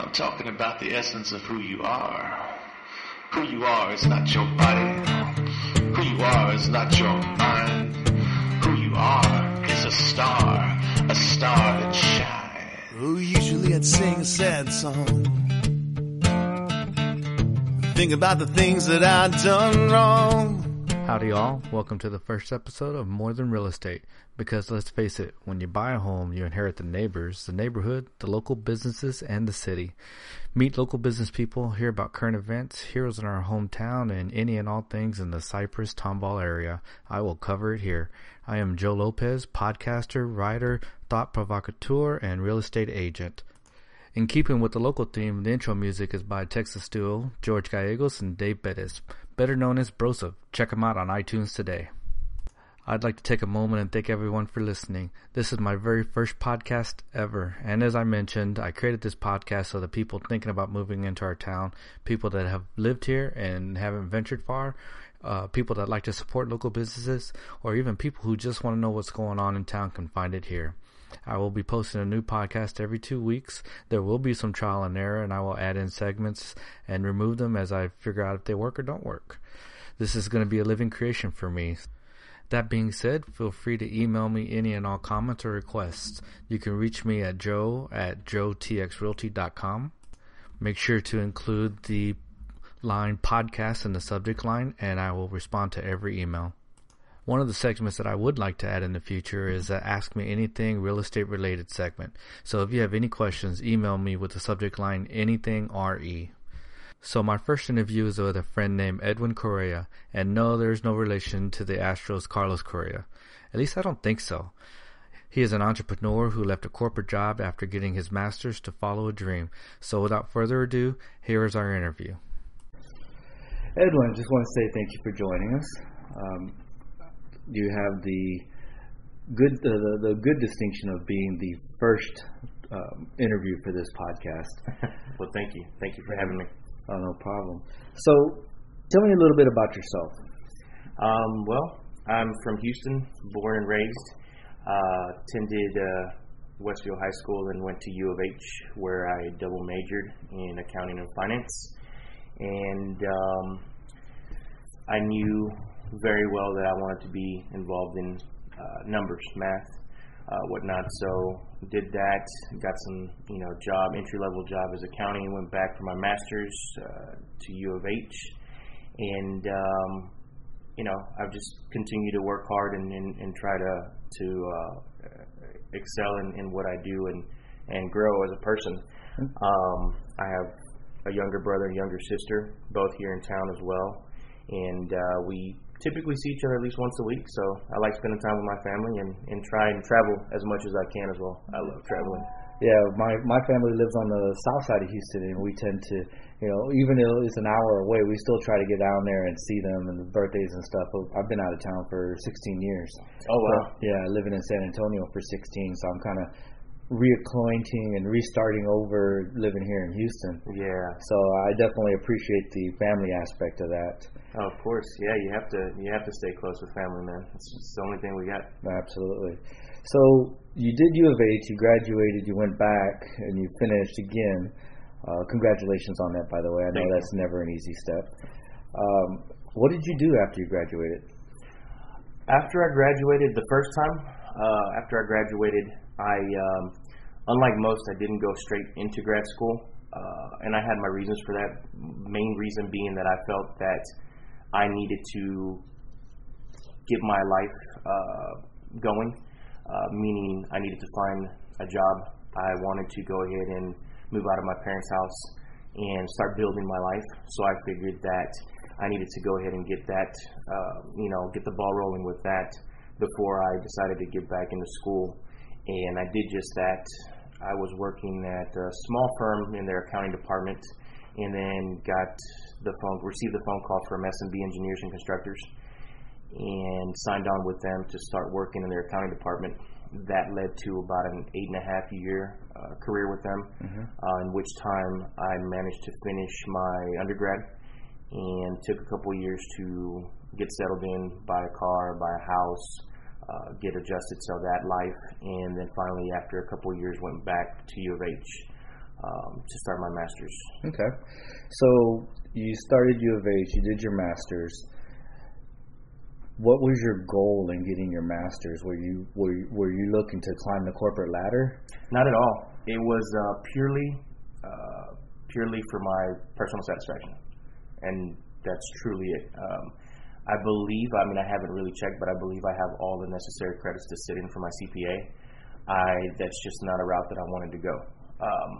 I'm talking about the essence of who you are. Who you are is not your body. Who you are is not your mind. Who you are is a star, a star that shines. Who usually I'd sing a sad song. Think about the things that I've done wrong. Howdy, y'all. Welcome to the first episode of More Than Real Estate. Because let's face it, when you buy a home, you inherit the neighbors, the neighborhood, the local businesses, and the city. Meet local business people, hear about current events, heroes in our hometown, and any and all things in the Cypress Tomball area. I will cover it here. I am Joe Lopez, podcaster, writer, thought provocateur, and real estate agent. In keeping with the local theme, the intro music is by Texas duo George Gallegos and Dave Bettis, better known as Broseph. Check them out on iTunes today. I'd like to take a moment and thank everyone for listening. This is my very first podcast ever, and as I mentioned, I created this podcast so that people thinking about moving into our town, people that have lived here and haven't ventured far, uh, people that like to support local businesses, or even people who just want to know what's going on in town can find it here. I will be posting a new podcast every two weeks. There will be some trial and error, and I will add in segments and remove them as I figure out if they work or don't work. This is going to be a living creation for me. That being said, feel free to email me any and all comments or requests. You can reach me at joe at joetxrealty.com. Make sure to include the line podcast in the subject line, and I will respond to every email. One of the segments that I would like to add in the future is a Ask Me Anything real estate related segment. So if you have any questions, email me with the subject line anything RE. So my first interview is with a friend named Edwin Correa, and no, there's no relation to the Astros Carlos Correa. At least I don't think so. He is an entrepreneur who left a corporate job after getting his master's to follow a dream. So without further ado, here is our interview. Edwin, just want to say thank you for joining us. Um, you have the good the, the, the, good distinction of being the first um, interview for this podcast. well, thank you. Thank you for having me. Oh, no problem. So, tell me a little bit about yourself. Um, well, I'm from Houston, born and raised. Uh, attended uh, Westfield High School and went to U of H, where I double majored in accounting and finance. And um, I knew very well that I wanted to be involved in uh, numbers, math, uh, whatnot. So did that, got some you know job, entry level job as accounting. Went back for my master's uh, to U of H, and um, you know I've just continued to work hard and, and, and try to to uh, excel in, in what I do and and grow as a person. Um, I have a younger brother and younger sister, both here in town as well, and uh, we typically see each other at least once a week. So I like spending time with my family and, and try and travel as much as I can as well. I love traveling. Yeah, my my family lives on the south side of Houston, and we tend to, you know, even though it's an hour away, we still try to get down there and see them and the birthdays and stuff. I've been out of town for 16 years. Oh wow! yeah, living in San Antonio for 16, so I'm kind of reacquainting and restarting over living here in Houston. Yeah. So I definitely appreciate the family aspect of that. Oh, of course. Yeah, you have to you have to stay close with family, man. It's, it's the only thing we got. Absolutely. So you did U of H, you graduated, you went back, and you finished again. Uh, congratulations on that, by the way. I know Thank that's you. never an easy step. Um, what did you do after you graduated? After I graduated the first time, uh, after I graduated, I, um, unlike most, I didn't go straight into grad school, uh, and I had my reasons for that. Main reason being that I felt that I needed to get my life uh, going, uh, meaning I needed to find a job. I wanted to go ahead and move out of my parents' house and start building my life. So I figured that I needed to go ahead and get that, uh, you know, get the ball rolling with that before I decided to get back into school. And I did just that. I was working at a small firm in their accounting department, and then got the phone, received the phone call from S&B Engineers and Constructors, and signed on with them to start working in their accounting department. That led to about an eight and a half year uh, career with them, uh, in which time I managed to finish my undergrad and took a couple years to get settled in, buy a car, buy a house, uh, get adjusted to that life, and then finally, after a couple of years, went back to U of H. um, to start my master's. Okay. So you started U of H, you did your master's. What was your goal in getting your master's? Were you were you, were you looking to climb the corporate ladder? Not at all. It was uh, purely uh, purely for my personal satisfaction, and that's truly it. Um, I believe. I mean, I haven't really checked, but I believe I have all the necessary credits to sit in for my CPA. I that's just not a route that I wanted to go. Um,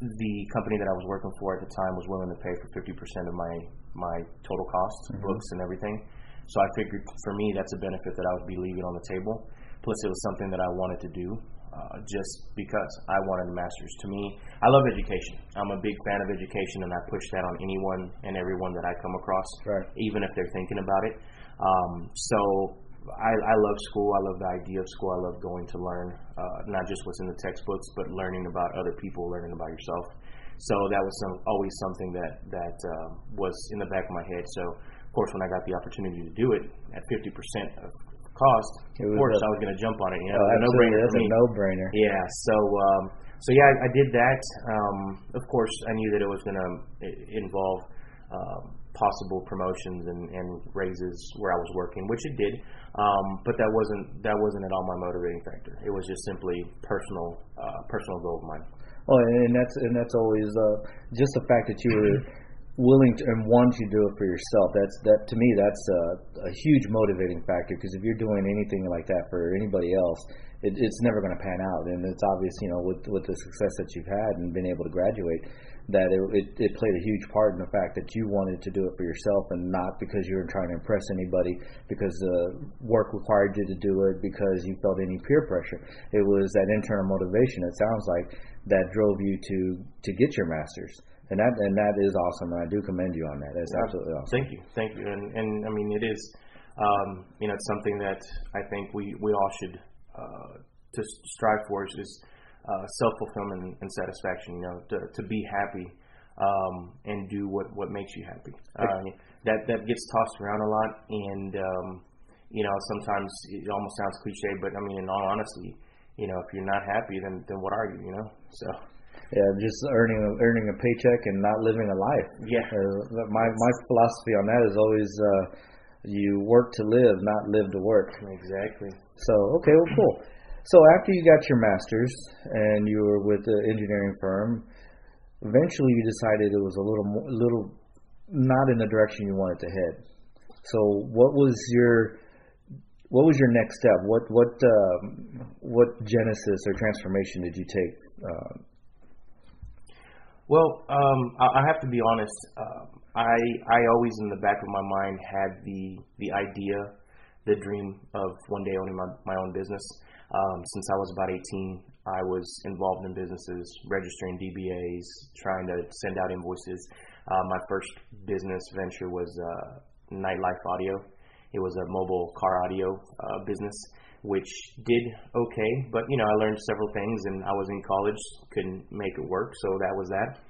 the company that I was working for at the time was willing to pay for 50% of my my total costs, mm-hmm. books and everything. So I figured for me that's a benefit that I would be leaving on the table. Plus, it was something that I wanted to do uh, just because I wanted a master's. To me, I love education. I'm a big fan of education, and I push that on anyone and everyone that I come across, right. even if they're thinking about it. Um, so I, I love school. I love the idea of school. I love going to learn, uh, not just what's in the textbooks, but learning about other people, learning about yourself. So that was some, always something that that uh, was in the back of my head. So of course, when I got the opportunity to do it at 50% of cost, of course, a, I was going to jump on it. You know, oh, no brainer. That's a no brainer. Yeah. So, um, so yeah, I, I did that. Um, of course, I knew that it was going to involve uh, possible promotions and, and raises where I was working, which it did. Um, but that wasn't that wasn't at all my motivating factor. It was just simply personal uh, personal goal of mine. Oh, and that's and that's always uh, just the fact that you were willing to and want to do it for yourself. That's that to me. That's a, a huge motivating factor because if you're doing anything like that for anybody else, it, it's never going to pan out. And it's obvious, you know, with with the success that you've had and been able to graduate, that it, it, it played a huge part in the fact that you wanted to do it for yourself and not because you were trying to impress anybody, because the work required you to do it, because you felt any peer pressure. It was that internal motivation. It sounds like that drove you to to get your master's and that and that is awesome, and I do commend you on that. That's absolutely awesome. Thank you, thank you, and and I mean it is, um, you know, it's something that I think we we all should uh, to strive for is uh, self fulfillment and satisfaction. You know, to to be happy um, and do what what makes you happy. Uh, that that gets tossed around a lot, and um, you know sometimes it almost sounds cliche, but I mean in all honesty, you know, if you're not happy, then then what are you? You know, so. Yeah, just earning a, earning a paycheck and not living a life. Yeah. Uh, my my philosophy on that is always uh, you work to live, not live to work. Exactly. So okay, well, cool. So after you got your master's and you were with the engineering firm, eventually you decided it was a little more, little not in the direction you wanted to head. So what was your what was your next step? What what uh, what genesis or transformation did you take uh, well, um, I, have to be honest. Uh, I I always in the back of my mind had the the idea, the dream of one day owning my, my own business. Um, since I was about 18, I was involved in businesses, registering DBAs, trying to send out invoices. Uh, my first business venture was uh, Nightlife Audio. It was a mobile car audio uh, business which did okay. But you know, I learned several things, and I was in college, couldn't make it work, so that was that.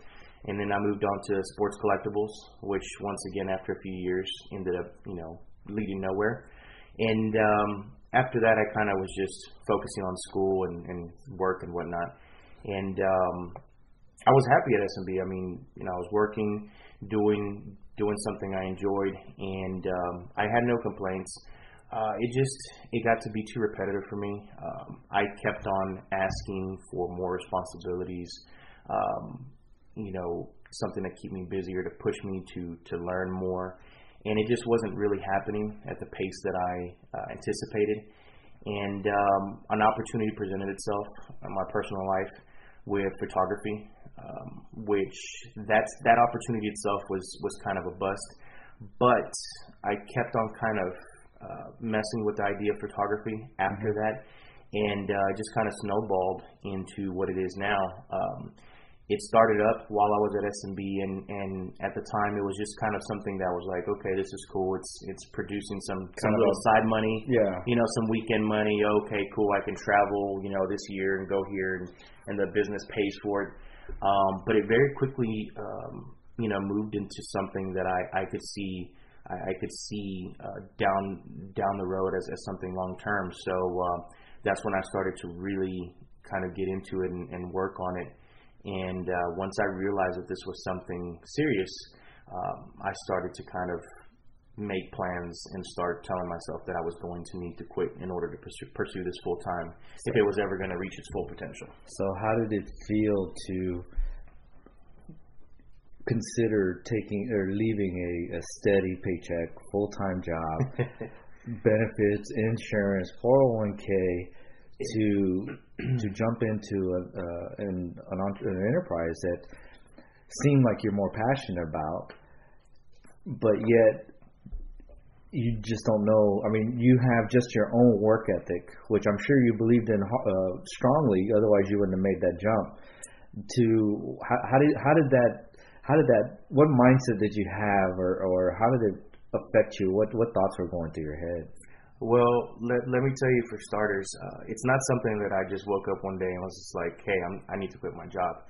And then I moved on to sports collectibles, which once again, after a few years, ended up you know leading nowhere. And um, after that, I kind of was just focusing on school and, and work and whatnot. And um, I was happy at S&B. I mean, you know, I was working, doing doing something I enjoyed, and um, I had no complaints. Uh, it just it got to be too repetitive for me. Um, I kept on asking for more responsibilities, um, you know, something to keep me busy or to push me to to learn more, and it just wasn't really happening at the pace that I uh, anticipated. And um, an opportunity presented itself in my personal life with photography, um, which that's that opportunity itself was was kind of a bust, but I kept on kind of uh, messing with the idea of photography after mm-hmm. that, and uh, just kind of snowballed into what it is now. Um, it started up while I was at S&B, and and at the time it was just kind of something that was like, okay, this is cool. It's it's producing some some kind little side money, yeah. You know, some weekend money. Okay, cool. I can travel, you know, this year and go here, and and the business pays for it. Um, but it very quickly, um, you know, moved into something that I I could see I, I could see uh, down down the road as, as something long term. So uh, that's when I started to really kind of get into it and, and work on it. And uh, once I realized that this was something serious, um, I started to kind of make plans and start telling myself that I was going to need to quit in order to pursue, pursue this full time if it was ever going to reach its full potential. So, how did it feel to consider taking or leaving a, a steady paycheck, full time job, benefits, insurance, 401k, to to jump into a, uh, an, an, an enterprise that seemed like you're more passionate about, but yet you just don't know. I mean, you have just your own work ethic, which I'm sure you believed in uh, strongly. Otherwise, you wouldn't have made that jump. To how, how did how did that how did that what mindset did you have or or how did it affect you what what thoughts were going through your head well let, let me tell you for starters uh, it's not something that i just woke up one day and was just like hey I'm, i need to quit my job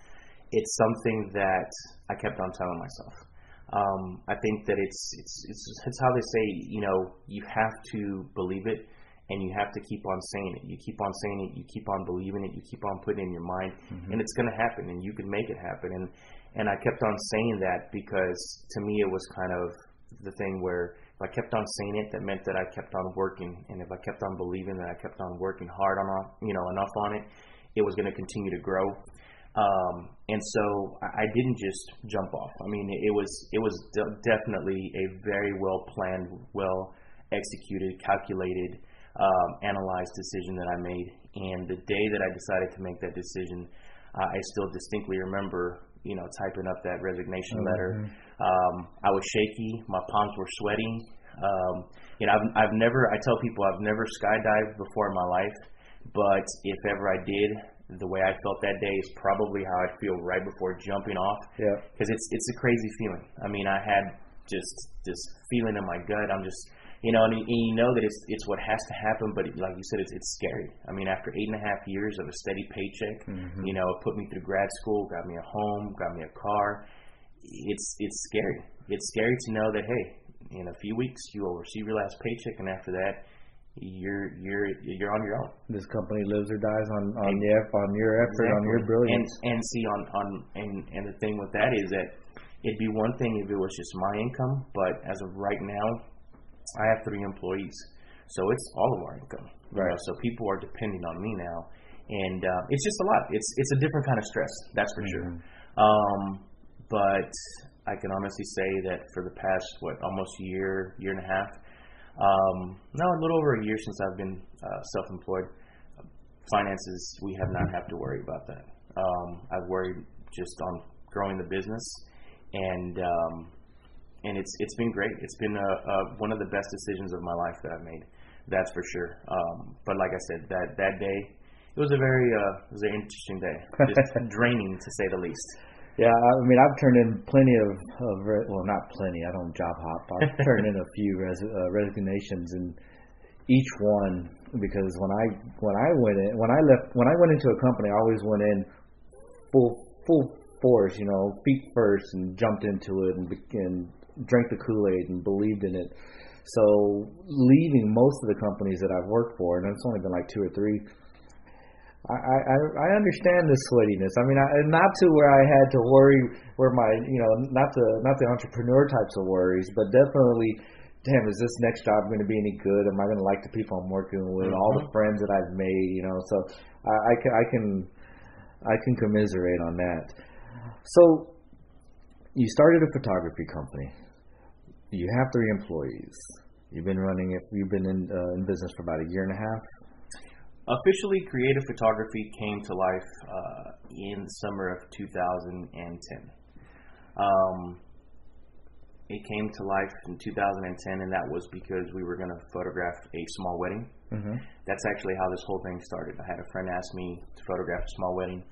it's something that i kept on telling myself um, i think that it's it's it's it's how they say you know you have to believe it and you have to keep on saying it. You keep on saying it. You keep on believing it. You keep on putting it in your mind, mm-hmm. and it's going to happen, and you can make it happen. And and I kept on saying that because to me it was kind of the thing where if I kept on saying it, that meant that I kept on working, and if I kept on believing that I kept on working hard on, you know, enough on it, it was going to continue to grow. Um, and so I didn't just jump off. I mean, it was it was de- definitely a very well planned, well executed, calculated, um, analyzed decision that I made. And the day that I decided to make that decision, uh, I still distinctly remember you know, typing up that resignation mm-hmm. letter. Um, I was shaky. My palms were sweating. Um, you know, I've, I've never, I tell people I've never skydived before in my life, but if ever I did, the way I felt that day is probably how I'd feel right before jumping off. Yeah. Because it's, it's a crazy feeling. I mean, I had just this feeling in my gut. I'm just, you know, and, and you know that it's it's what has to happen, but it, like you said, it's it's scary. I mean, after eight and a half years of a steady paycheck, mm-hmm. you know, it put me through grad school, got me a home, got me a car. It's it's scary. It's scary to know that hey, in a few weeks you will receive your last paycheck, and after that, you're you're you're on your own. This company lives or dies on on and, the on your effort, exactly. on your brilliance. And and see on on and and the thing with that is that it'd be one thing if it was just my income, but as of right now, I have three employees, so it's all of our income. Right. You know, so people are depending on me now, and uh, it's just a lot. It's it's a different kind of stress, that's for mm-hmm. sure. Um, but I can honestly say that for the past what almost a year, year and a half, um, no, a little over a year since I've been uh, self-employed. Finances, we have not had to worry about that. Um, I've worried just on growing the business and um, and it's it's been great. It's been a, a, one of the best decisions of my life that I've made. That's for sure. Um, but like I said, that that day, it was a very uh, it was an interesting day, just draining to say the least. Yeah, I mean, I've turned in plenty of, of well, not plenty. I don't job hop. I've turned in a few res, uh, resignations, and each one because when I when I went in when I left when I went into a company, I always went in full full force, you know, feet first, and jumped into it and, and drank the Kool Aid and believed in it. So leaving most of the companies that I've worked for, and it's only been like two or three, I I, I understand the sweatiness. I mean, I, not to where I had to worry where my you know not the not the entrepreneur types of worries, but definitely. Damn, is this next job going to be any good? Am I going to like the people I'm working with? Mm-hmm. All the mm-hmm. friends that I've made, you know. So I, I can I can I can commiserate on that. So you started a photography company. You have three employees. You've been running it. You've been in uh, in business for about a year and a half. Officially, creative photography came to life uh, in the summer of 2010. Um, it came to life in 2010, and that was because we were going to photograph a small wedding. Mm-hmm. That's actually how this whole thing started. I had a friend ask me to photograph a small wedding.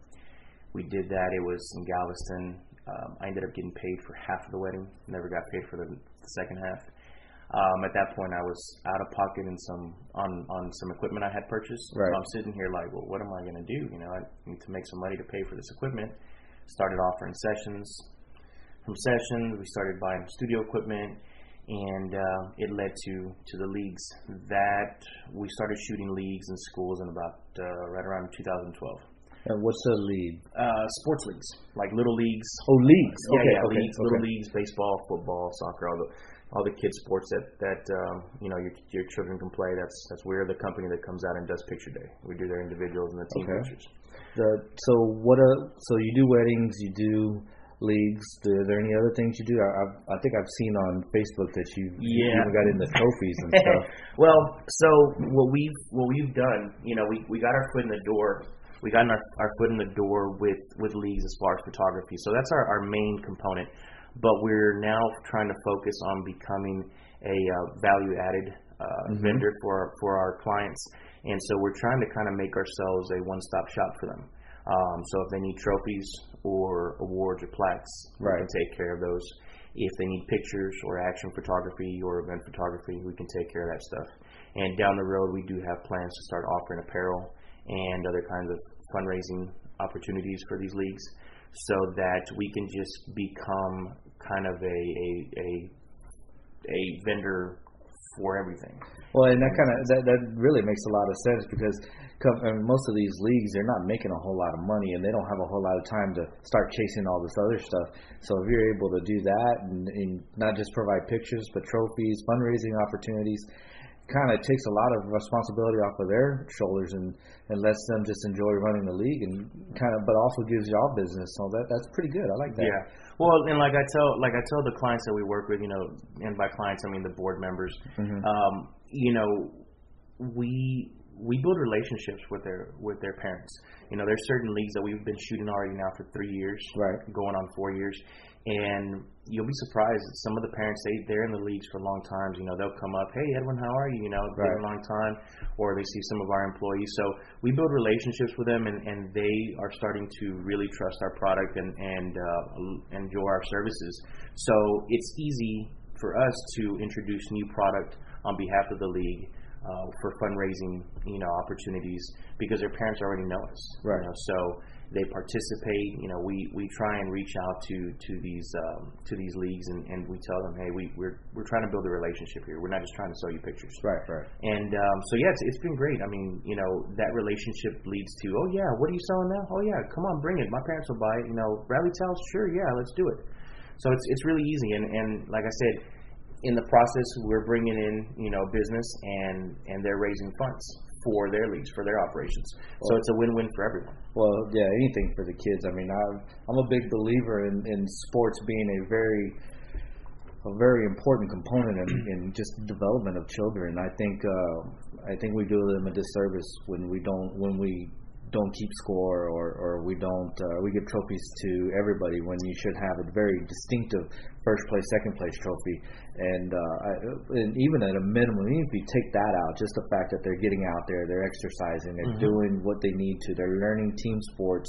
We did that. It was in Galveston. Um, I ended up getting paid for half of the wedding. Never got paid for the, the second half. Um, at that point, I was out of pocket in some on on some equipment I had purchased. Right. So I'm sitting here like, well, what am I going to do? You know, I need to make some money to pay for this equipment. Started offering sessions. From sessions, we started buying studio equipment, and uh, it led to to the leagues. That we started shooting leagues in schools in about uh, right around 2012. And what's the league? Uh, sports leagues, like little leagues. Oh, leagues. Yeah, okay, yeah, okay, leagues, okay. little leagues, baseball, football, soccer, all the all the kids sports that that um, you know your your children can play. That's that's we're the company that comes out and does picture day. We do their individuals and the team Okay. pictures. The, so what? Uh, so you do weddings, you do leagues. Are there any other things you do? I, I've, I think I've seen on Facebook that you you Yeah. even got into trophies and stuff. well, so what we've what we've done, you know, we, we got our foot in the door. We got our, our foot in the door with with leagues as far as photography. So that's our, our main component. But we're now trying to focus on becoming a uh, value added uh, vendor for for our clients. And so we're trying to kind of make ourselves a one stop shop for them. Um, so if they need trophies or awards or plaques, we can take care of those. If they need pictures or action photography or event photography, we can take care of that stuff. And down the road, we do have plans to start offering apparel and other kinds of fundraising opportunities for these leagues, so that we can just become kind of a a a, a vendor for everything. Well, and that kind of that, that really makes a lot of sense because mean, uh, most of these leagues they're not making a whole lot of money and they don't have a whole lot of time to start chasing all this other stuff. So if you're able to do that and, and not just provide pictures but trophies, fundraising opportunities, kind of takes a lot of responsibility off of their shoulders and and lets them just enjoy running the league and kind of but also gives y'all business. So that that's pretty good. I like that. Yeah. Well, and like I tell like I tell the clients that we work with, you know, and by clients I mean the board members. Um, you know, we we build relationships with their with their parents. You know, there's certain leagues that we've been shooting already now for three years, Right. Going on four years, and you'll be surprised that some of the parents they they're in the leagues for long times. You know, they'll come up, hey Edwin, how are you? You know, it's been a long time, or they see some of our employees. So we build relationships with them, and and they are starting to really trust our product and and uh, enjoy our services. So it's easy for us to introduce new product on behalf of the league uh, for fundraising, you know, opportunities because their parents already know us. Right. You know, so they participate. You know, we, we try and reach out to to these um, to these leagues and, and we tell them, hey, we we're we're trying to build a relationship here. We're not just trying to sell you pictures. Right. Right. And um, so yeah, it's, it's been great. I mean, you know, that relationship leads to, oh yeah, what are you selling now? Oh yeah, come on, bring it. My parents will buy it. You know, rally towels, sure, yeah, let's do it. So it's it's really easy. And and like I said, in the process, we're bringing in you know business and and they're raising funds for their leagues for their operations. So it's a win-win for everyone. Well, yeah, anything for the kids. I mean, I'm I'm a big believer in, in sports being a very a very important component in, in just development of children. I think uh, I think we do them a disservice when we don't when we don't keep score or, or we don't uh, we give trophies to everybody when you should have a very distinctive first place second place trophy. And uh, I, and even at a minimum even if you take that out just the fact that they're getting out there they're exercising they're doing what they need to they're learning team sports.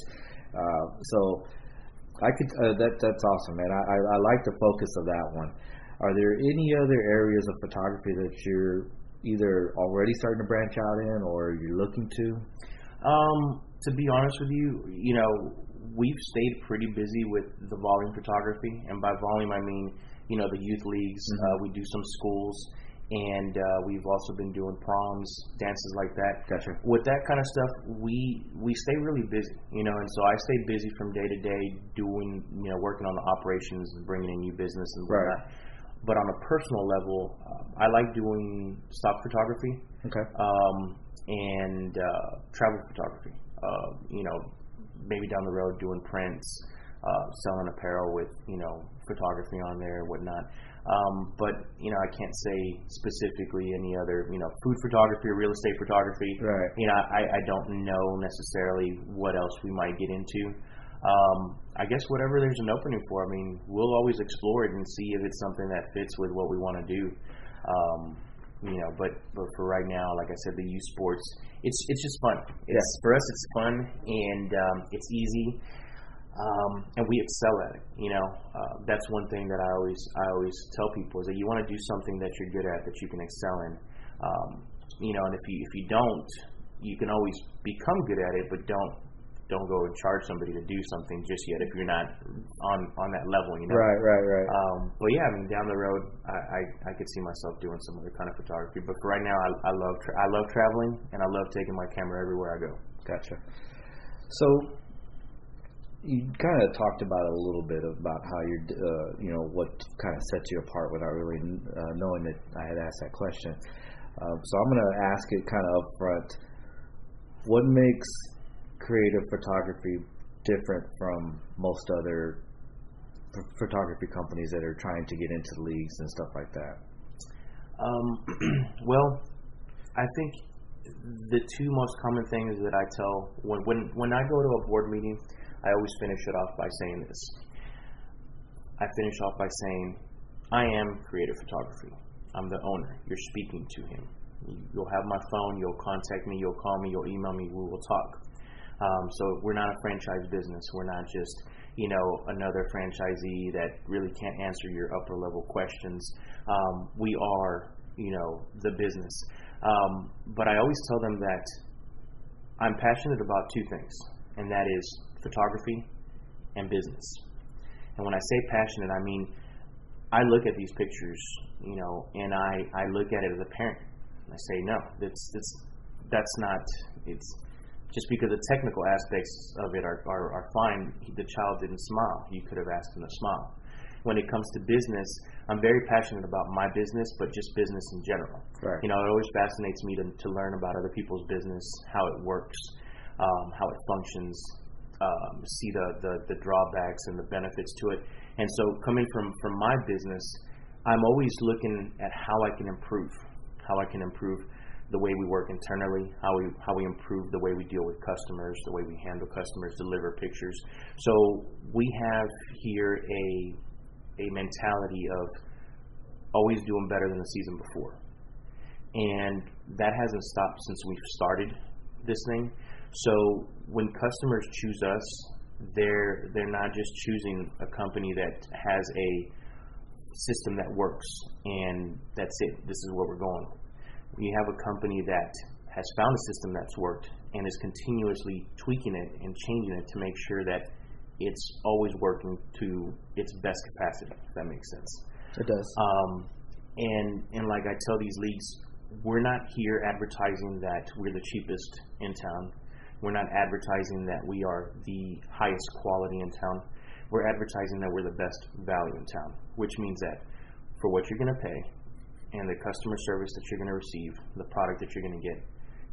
Uh, so I could uh, that that's awesome man. I, I I like the focus of that one. Are there any other areas of photography that you're either already starting to branch out in or you're looking to Um, to be honest with you, you know, we've stayed pretty busy with the volume photography, and by volume I mean, you know, the youth leagues. Uh, we do some schools, and uh, we've also been doing proms, dances like that. Gotcha. With that kind of stuff, we we stay really busy, you know, and so I stay busy from day to day doing, you know, working on the operations and bringing in new business and Right. whatnot. But on a personal level, um, I like doing stock photography okay um, and uh, travel photography. Uh, you know, maybe down the road doing prints, uh, selling apparel with you know photography on there and whatnot. Um, but you know, I can't say specifically any other you know food photography or real estate photography. Right. You know, I, I don't know necessarily what else we might get into. Um, I guess whatever there's an opening for. I mean, we'll always explore it and see if it's something that fits with what we want to do. Um, you know, but but for right now, like I said, the youth sports, it's it's just fun. It's for us, it's fun and um, it's easy, um, and we excel at it. You know, uh, that's one thing that I always I always tell people is that you want to do something that you're good at that you can excel in. Um, you know, and if you if you don't, you can always become good at it, but don't don't go and charge somebody to do something just yet if you're not on on that level. You know, right right right um, but yeah, I mean, down the road, I, I I could see myself doing some other kind of photography. But for right now, I, I love tra- I love traveling and I love taking my camera everywhere I go. Gotcha. So you kind of talked about a little bit about how you're, uh, you know, what kind of sets you apart without really uh, knowing that I had asked that question. Uh, so I'm going to ask it kind of upfront. What makes creative photography different from most other ph- photography companies that are trying to get into leagues and stuff like that? Um, well, I think the two most common things that I tell when when when I go to a board meeting, I always finish it off by saying this. I finish off by saying, "I am creative photography. I'm the owner. You're speaking to him. You'll have my phone. You'll contact me. You'll call me. You'll email me. We will talk." Um, so we're not a franchise business. We're not just you know another franchisee that really can't answer your upper level questions. Um, we are you know the business. Um, but I always tell them that I'm passionate about two things, and that is photography and business. And when I say passionate, I mean I look at these pictures, you know, and I, I look at it as a parent. I say, no, that's that's that's not. It's just because the technical aspects of it are, are, are fine. The child didn't smile. You could have asked him to smile. When it comes to business, I'm very passionate about my business, but just business in general. Right. You know, it always fascinates me to, to learn about other people's business, how it works, um, how it functions, um, see the, the, the drawbacks and the benefits to it. And so, coming from, from my business, I'm always looking at how I can improve, how I can improve the way we work internally, how we how we improve the way we deal with customers, the way we handle customers, deliver pictures. So we have here a a mentality of always doing better than the season before. And that hasn't stopped since we've started this thing. So when customers choose us, they're they're not just choosing a company that has a system that works and that's it. This is where we're going. We have a company that has found a system that's worked and is continuously tweaking it and changing it to make sure that it's always working to its best capacity. If that makes sense. It does. Um, and and like I tell these leagues, we're not here advertising that we're the cheapest in town. We're not advertising that we are the highest quality in town. We're advertising that we're the best value in town, which means that for what you're going to pay and the customer service that you're going to receive, the product that you're going to get,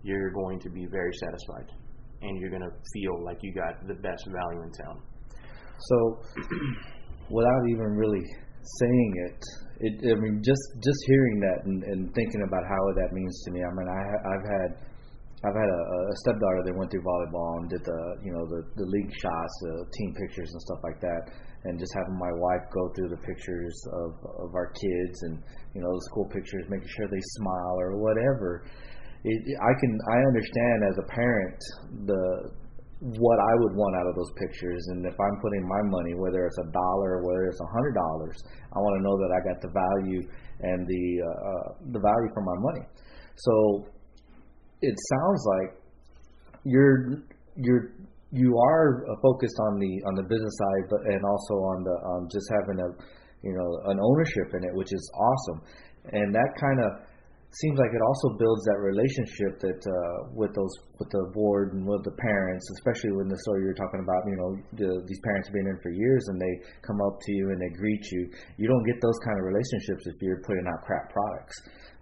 you're going to be very satisfied and you're going to feel like you got the best value in town. So, without even really saying it, it I mean, just just hearing that and, and thinking about how that means to me. I mean, I I've had I've had a, a stepdaughter that went through volleyball and did the you know the the league shots, the team pictures and stuff like that, and just having my wife go through the pictures of of our kids and you know the school pictures, making sure they smile or whatever. It, I can I understand as a parent the what I would want out of those pictures, and if I'm putting my money, whether it's a dollar or whether it's a hundred dollars, I want to know that I got the value and the uh, the value for my money. So it sounds like you're you're you are focused on the on the business side, but and also on the um, just having a you know an ownership in it, which is awesome, and that kind of seems like it also builds that relationship that uh, with those with the board and with the parents, especially when the story you're talking about, you know, the, these parents been in for years and they come up to you and they greet you. You don't get those kind of relationships if you're putting out crap products.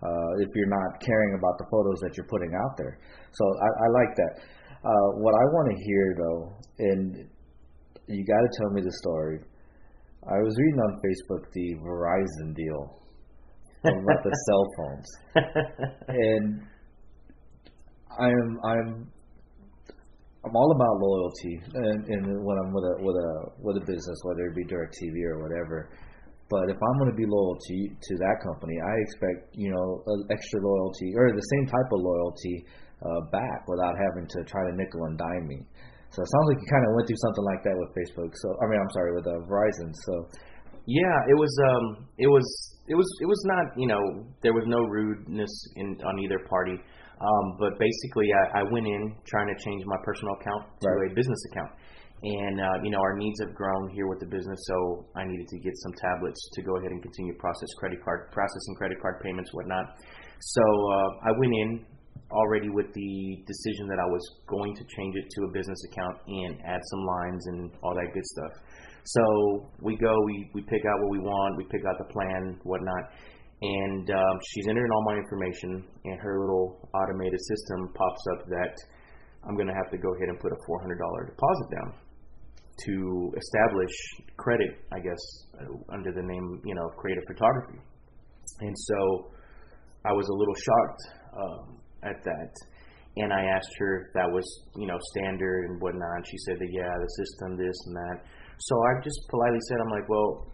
Uh, if you're not caring about the photos that you're putting out there. So I, I like that. Uh, what I want to hear though, and you got to tell me the story. I was reading on Facebook the Verizon deal about the cell phones, and I'm I'm I'm all about loyalty, and, and when I'm with a with a with a business, whether it be DirecTV or whatever. But if I'm going to be loyal to to that company, I expect you know extra loyalty or the same type of loyalty uh, back without having to try to nickel and dime me. So it sounds like you kind of went through something like that with Facebook. So I mean, I'm sorry, with uh, Verizon. So Yeah, it was um it was it was it was not you know there was no rudeness in on either party, um but basically I, I went in trying to change my personal account to Right. a business account, and uh, you know our needs have grown here with the business, so I needed to get some tablets to go ahead and continue process credit card processing credit card payments whatnot. So uh, I went in. already with the decision that I was going to change it to a business account and add some lines and all that good stuff. So we go, we, we pick out what we want, we pick out the plan, whatnot, and um, she's entering all my information, and her little automated system pops up that I'm going to have to go ahead and put a $400 deposit down to establish credit, I guess, uh, under the name, you know, creative photography. And so I was a little shocked um, at that. And I asked her if that was, you know, standard and whatnot. She said that, yeah, the system, this and that. So I just politely said, I'm like, well,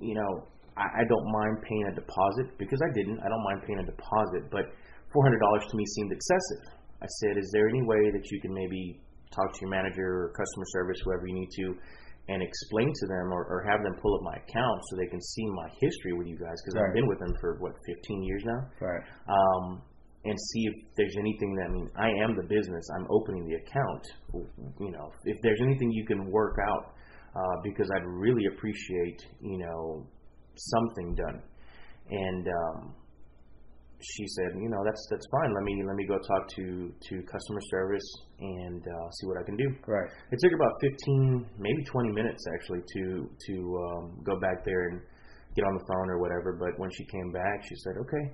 you know, I, I don't mind paying a deposit because I didn't. I don't mind paying a deposit, but $400 to me seemed excessive. I said, is there any way that you can maybe talk to your manager or customer service, whoever you need to, and explain to them or, or have them pull up my account so they can see my history with you guys because Right. I've been with them for what 15 years now. Right. Um, and see if there's anything that I mean I am the business. I'm opening the account. You know, if there's anything you can work out, uh, because I'd really appreciate you know something done. And um, she said, you know, that's that's fine. Let me let me go talk to to customer service and uh, see what I can do. Right. It took about 15, maybe 20 minutes actually to to um, go back there and get on the phone or whatever. But when she came back, she said, "Okay,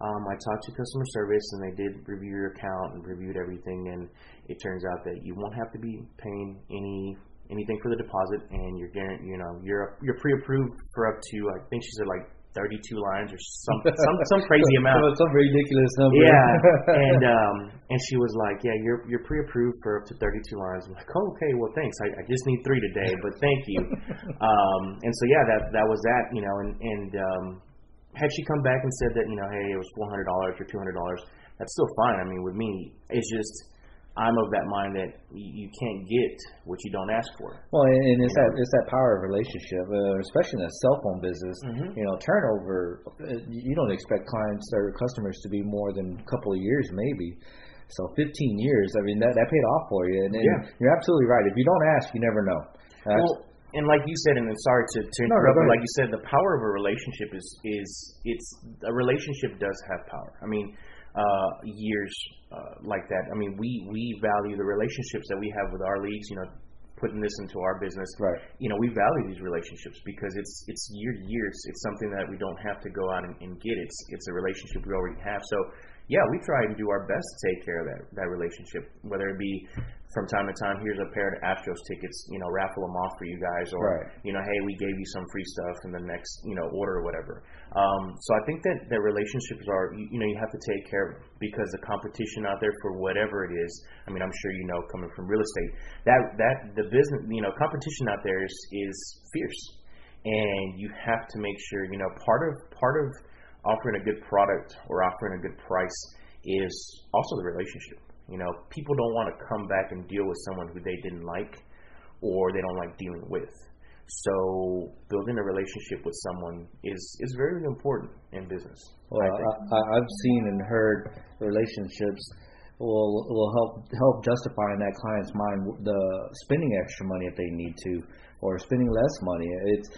um, I talked to customer service and they did review your account and reviewed everything. And it turns out that you won't have to be paying any anything for the deposit, and you're guaranteed, you know, you're you're pre-approved for up to I think she said like 32 lines or some some some crazy amount." Some, ridiculous number. Yeah, and um, and she was like, "Yeah, you're you're pre-approved for up to 32 lines." I'm like, "Oh, okay, well, thanks. I, I just need three today, but thank you." um, and so yeah, that that was that, you know. And and um, had she come back and said that you know, hey, it was 400 dollars or 200 dollars, that's still fine. I mean, with me, it's just I'm of that mind that you, you can't get what you don't ask for. Well, and it's that it's that power of relationship, uh, especially in the cell phone business. Mhm. You know, turnover. uh, You don't expect clients or customers to be more than a couple of years, maybe. So 15 years. I mean, that that paid off for you. And, and Yeah. you're absolutely right. If you don't ask, you never know. That's- Well, and like you said, and I'm sorry to, to No, no, interrupt, but like you said, the power of a relationship is is it's a relationship does have power. I mean, uh, years uh, like that. I mean, we we value the relationships that we have with our leagues. You know, putting this into our business. Right. You know, we value these relationships because it's it's year to years. It's something that we don't have to go out and, and get. It's it's a relationship we already have. So yeah, we try and do our best to take care of that that relationship, whether it be from time to time, here's a pair of Astros tickets, you know, raffle them off for you guys, or Right. you know, hey, we gave you some free stuff in the next, you know, order or whatever. Um, so I think that that relationships are, you, you know, you have to take care of because the competition out there for whatever it is. I mean, I'm sure you know, coming from real estate, that that the business, you know, competition out there is is fierce, and you have to make sure, you know, part of part of offering a good product or offering a good price is also the relationship. You know, people don't want to come back and deal with someone who they didn't like or they don't like dealing with. So building a relationship with someone is is very important in business. Well, I think. I, I, I've seen and heard relationships will will help help justify in that client's mind the spending extra money if they need to, or spending less money. It's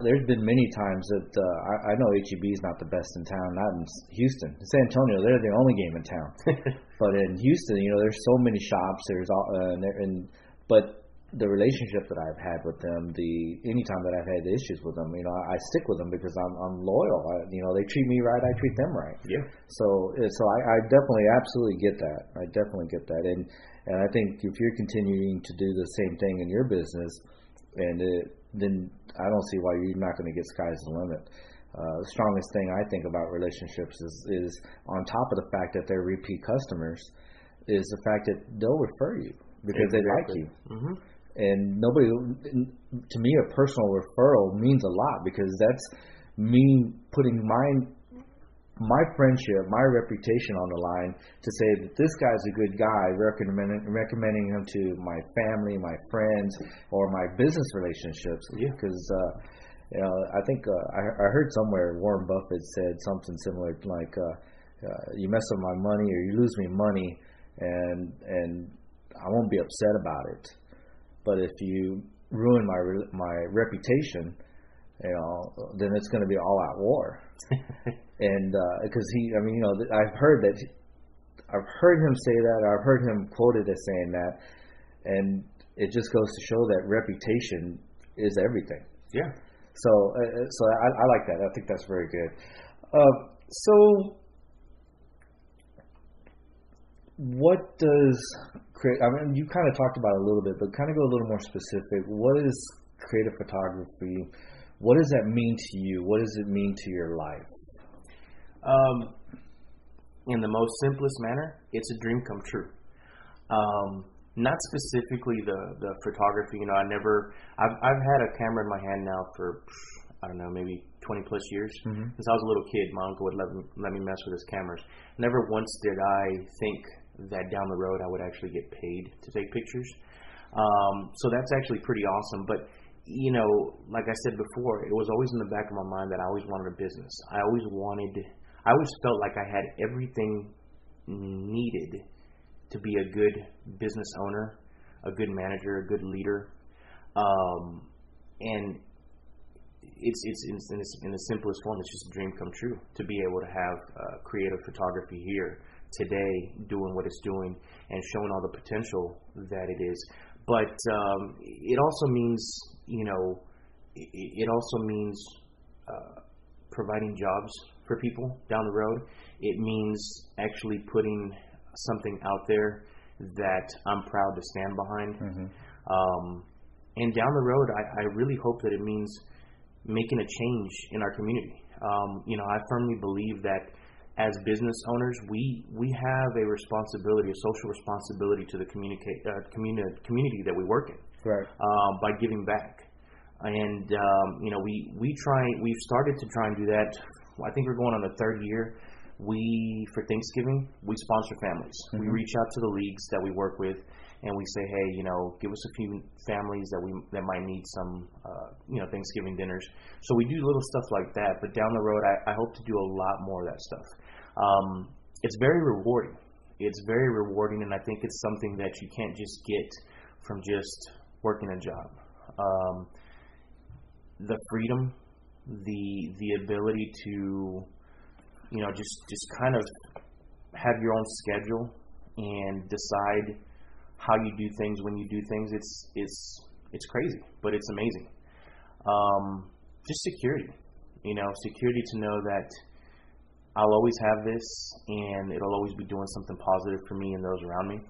there's been many times that uh, I, I know HEB is not the best in town, not in Houston. In San Antonio, they're the only game in town. but in Houston, you know, there's so many shops. There's all, uh, and, there- and but the relationship that I've had with them, the anytime that I've had issues with them, you know, I, I stick with them because I'm I'm loyal. I, you know, they treat me right, I treat them right. yeah. So uh, so I, I definitely absolutely get that. I definitely get that. And and I think if you're continuing to do the same thing in your business, and it, then I don't see why you're not going to get sky's the limit. Uh, the strongest thing I think about relationships is is on top of the fact that they're repeat customers, is the fact that they'll refer you because they like you. Hmm and nobody to me a personal referral means a lot because that's me putting my my friendship, my reputation on the line to say that this guy's a good guy, recommending recommending him to my family, my friends, or my business relationships. Yeah. Because uh, you know, I think uh, I, I heard somewhere Warren Buffett said something similar like, uh, uh, "You mess with my money, or you lose me money, and and I won't be upset about it." But if you ruin my re- my reputation, you know, then it's going to be all out war. and because he, I mean, you know, I've heard that I've heard him say that. Or I've heard him quoted as saying that, and it just goes to show that reputation is everything. Yeah. So, uh, so I, I like that. I think that's very good. Uh, so, what does create? I mean, you kind of talked about it a little bit, but kind of go a little more specific. What is creative photography? What does that mean to you? What does it mean to your life? Um, in the most simplest manner, it's a dream come true. Um, not specifically the the photography. You know, I never. I've I've had a camera in my hand now for I don't know maybe 20 plus years Mhm. since I was a little kid. My uncle would let me let me mess with his cameras. Never once did I think that down the road I would actually get paid to take pictures. Um, so that's actually pretty awesome. But you know, like I said before, it was always in the back of my mind that I always wanted a business. I always wanted. I always felt like I had everything needed to be a good business owner, a good manager, a good leader, um, and it's it's in, in, in the simplest form. It's just a dream come true to be able to have uh, Kreative Photography here today, doing what it's doing and showing all the potential that it is. But um, it also means, you know, it, it also means uh, providing jobs for people down the road. It means actually putting something out there that I'm proud to stand behind. Um, and down the road, I, I really hope that it means making a change in our community. Um, you know, I firmly believe that as business owners, we we have a responsibility, a social responsibility to the communicate uh, community community that we work in Right. um, by giving back. And um, you know, we we try we've started to try and do that. I think we're going on the third year. We for Thanksgiving we sponsor families. We reach out to the leagues that we work with, and we say, hey, you know, give us a few families that we that might need some, uh, you know, Thanksgiving dinners. So we do little stuff like that. But down the road, I, I hope to do a lot more of that stuff. Um, it's very rewarding. It's very rewarding, and I think it's something that you can't just get from just working a job. Um, the freedom, the the ability to, you know, just just kind of have your own schedule and decide how you do things when you do things. It's it's it's crazy, but it's amazing. Um, just security, you know, security to know that I'll always have this, and it'll always be doing something positive for me and those around me.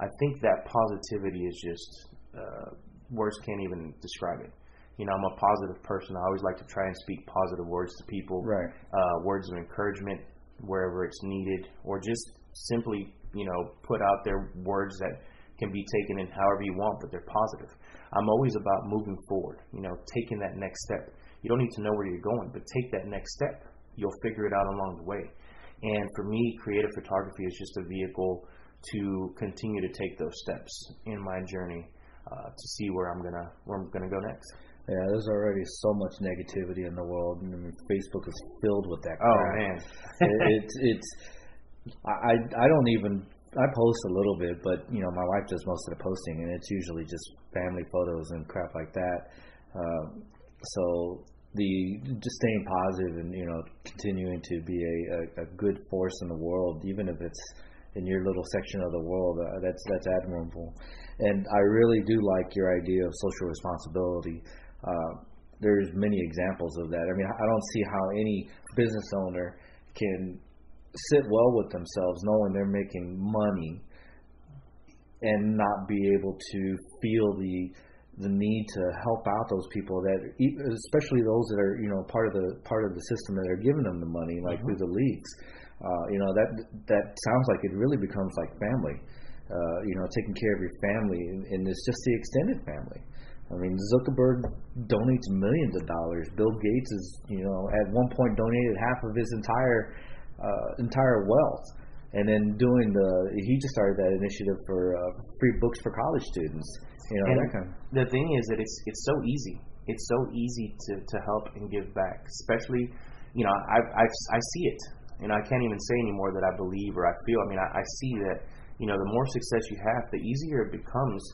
I think that positivity is just uh, words can't even describe it. You know, I'm a positive person. I always like to try and speak positive words to people, Right. uh, words of encouragement wherever it's needed, or just simply, you know, put out there words that can be taken in however you want, but they're positive. I'm always about moving forward, you know, taking that next step. You don't need to know where you're going, but take that next step. You'll figure it out along the way. And for me, Kreative Photography is just a vehicle to continue to take those steps in my journey uh, to see where I'm gonna where I'm gonna go next. Yeah, there's already so much negativity in the world. I mean, Facebook is filled with that. Oh man, it, it's it's I I don't even I post a little bit, but you know my wife does most of the posting, and it's usually just family photos and crap like that. Um, so the just staying positive and you know continuing to be a, a, a good force in the world, even if it's in your little section of the world, uh, that's that's admirable. And I really do like your idea of social responsibility. Uh, there's many examples of that. I mean, I don't see how any business owner can sit well with themselves knowing they're making money and not be able to feel the the need to help out those people that especially those that are you know part of the part of the system that are giving them the money like through the leagues uh, you know that that sounds like it really becomes like family. Uh, you know taking care of your family and, and it's just the extended family I mean, Zuckerberg donates millions of dollars. Bill Gates is, you know, at one point donated half of his entire uh, entire wealth, and then doing the he just started that initiative for uh, free books for college students. You know, And that kind of, the thing is that it's it's so easy. It's so easy to, to help and give back, especially, you know, I, I, I see it. And I can't even say anymore that I believe or I feel. I mean, I, I see that, you know, the more success you have, the easier it becomes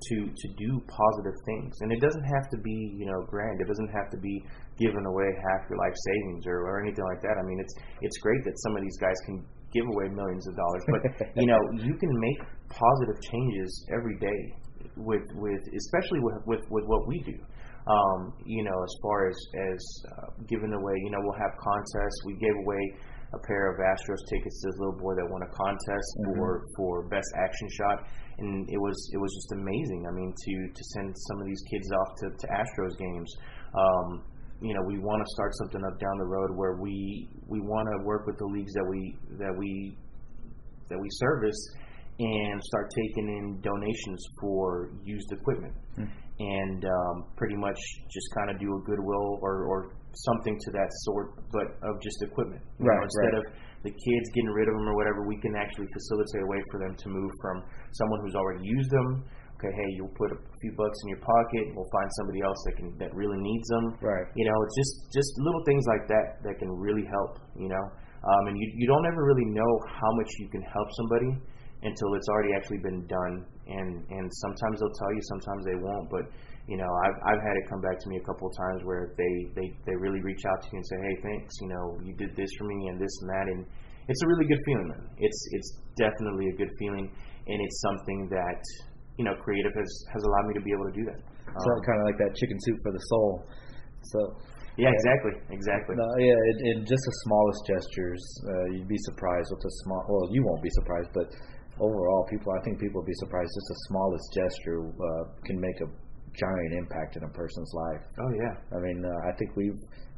to, to do positive things. And it doesn't have to be, you know, grand. It doesn't have to be giving away half your life savings or, or anything like that. I mean, it's, it's great that some of these guys can give away millions of dollars, but you know, you can make positive changes every day with with especially with with, with what we do. Um, you know, as far as as uh, giving away, you know, we'll have contests. We gave away a pair of Astros tickets to this little boy that won a contest mm-hmm. for for best action shot, and it was it was just amazing. I mean, to to send some of these kids off to, to Astros games. Um, you know, we want to start something up down the road where we we want to work with the leagues that we that we that we service and start taking in donations for used equipment mm. and um, pretty much just kind of do a goodwill or, or something to that sort, but of just equipment. You right. Know, instead right. of the kids getting rid of them or whatever, we can actually facilitate a way for them to move from someone who's already used them okay, hey, you'll put a few bucks in your pocket, we'll find somebody else that can that really needs them. Right. You know, it's just just little things like that that can really help. You know, um, and you you don't ever really know how much you can help somebody until it's already actually been done. And and sometimes they'll tell you, sometimes they won't. But you know, I've I've had it come back to me a couple of times where they they they really reach out to you and say, hey, thanks. You know, you did this for me and this and that, and it's a really good feeling, man. It's it's definitely a good feeling, and it's something that you know, Kreative has has allowed me to be able to do that. So um, kind of like that chicken soup for the soul. So. Yeah, exactly, exactly. No, yeah, in, in just the smallest gestures, uh, you'd be surprised with the small. Well, you won't be surprised, but overall, people, I think people will be surprised. Just the smallest gesture uh, can make a giant impact in a person's life. Oh yeah. I mean, uh, I think we,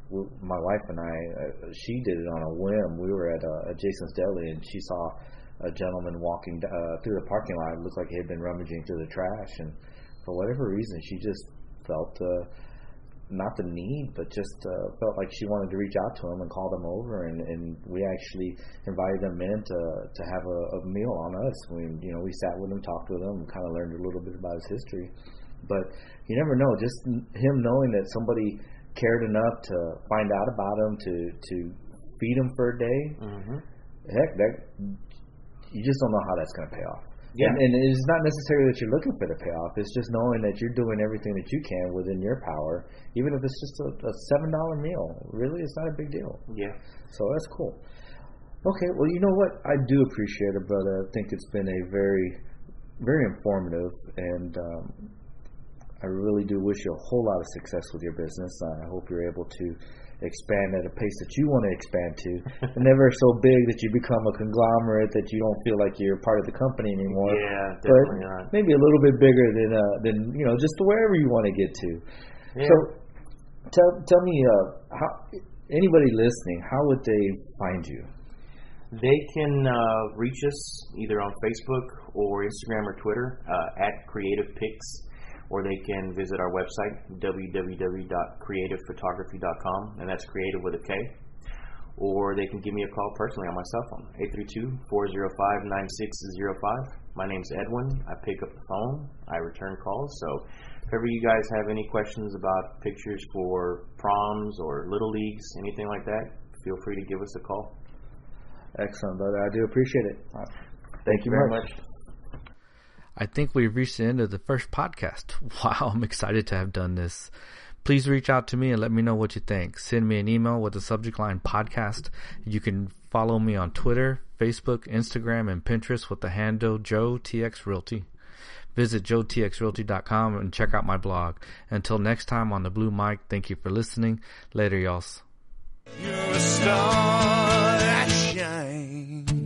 we, my wife and I, uh, she did it on a whim. We were at uh, Jason's Deli, and she saw a gentleman walking uh, through the parking lot. It looked like he had been rummaging through the trash, and for whatever reason, she just felt uh, not the need, but just uh, felt like she wanted to reach out to him and call them over, and, and we actually invited them in to to have a, a meal on us. We you know we sat with him, talked with him, kind of learned a little bit about his history. But you never know. Just him knowing that somebody cared enough to find out about him, to to feed him for a day. Mm-hmm. Heck, that you just don't know how that's going to pay off. Yeah. And, and it's not necessarily that you're looking for the payoff. It's just knowing that you're doing everything that you can within your power, even if it's just a, a seven dollar meal. Really, it's not a big deal. Yeah. So that's cool. Okay. Well, you know what? I do appreciate it, brother. I think it's been a very, very informative, and um, I really do wish you a whole lot of success with your business. I hope you're able to expand at a pace that you want to expand to, and never so big that you become a conglomerate that you don't feel like you're part of the company anymore. Yeah, definitely but not. Maybe a little bit bigger than uh, than you know just wherever you want to get to. Yeah. So tell tell me uh, how anybody listening how would they find you? They can uh, reach us either on Facebook or Instagram or Twitter uh, at Kreative Pics or they can visit our website, www.kreativephotography.com, and that's creative with a K. Or they can give me a call personally on my cell phone, 832-405-9605. My name's Edwin. I pick up the phone. I return calls. So if ever you guys have any questions about pictures for proms or little leagues, anything like that, feel free to give us a call. Excellent, brother. I do appreciate it. Thank, Thank you very much. much. I think we've reached the end of the first podcast. Wow, I'm excited to have done this. Please reach out to me and let me know what you think. Send me an email with the subject line podcast. You can follow me on Twitter, Facebook, Instagram, and Pinterest with the handle Joe TX Realty. Visit joetxrealty.com and check out my blog. Until next time on the Blue Mic, thank you for listening. Later, y'all. You're a star that shines.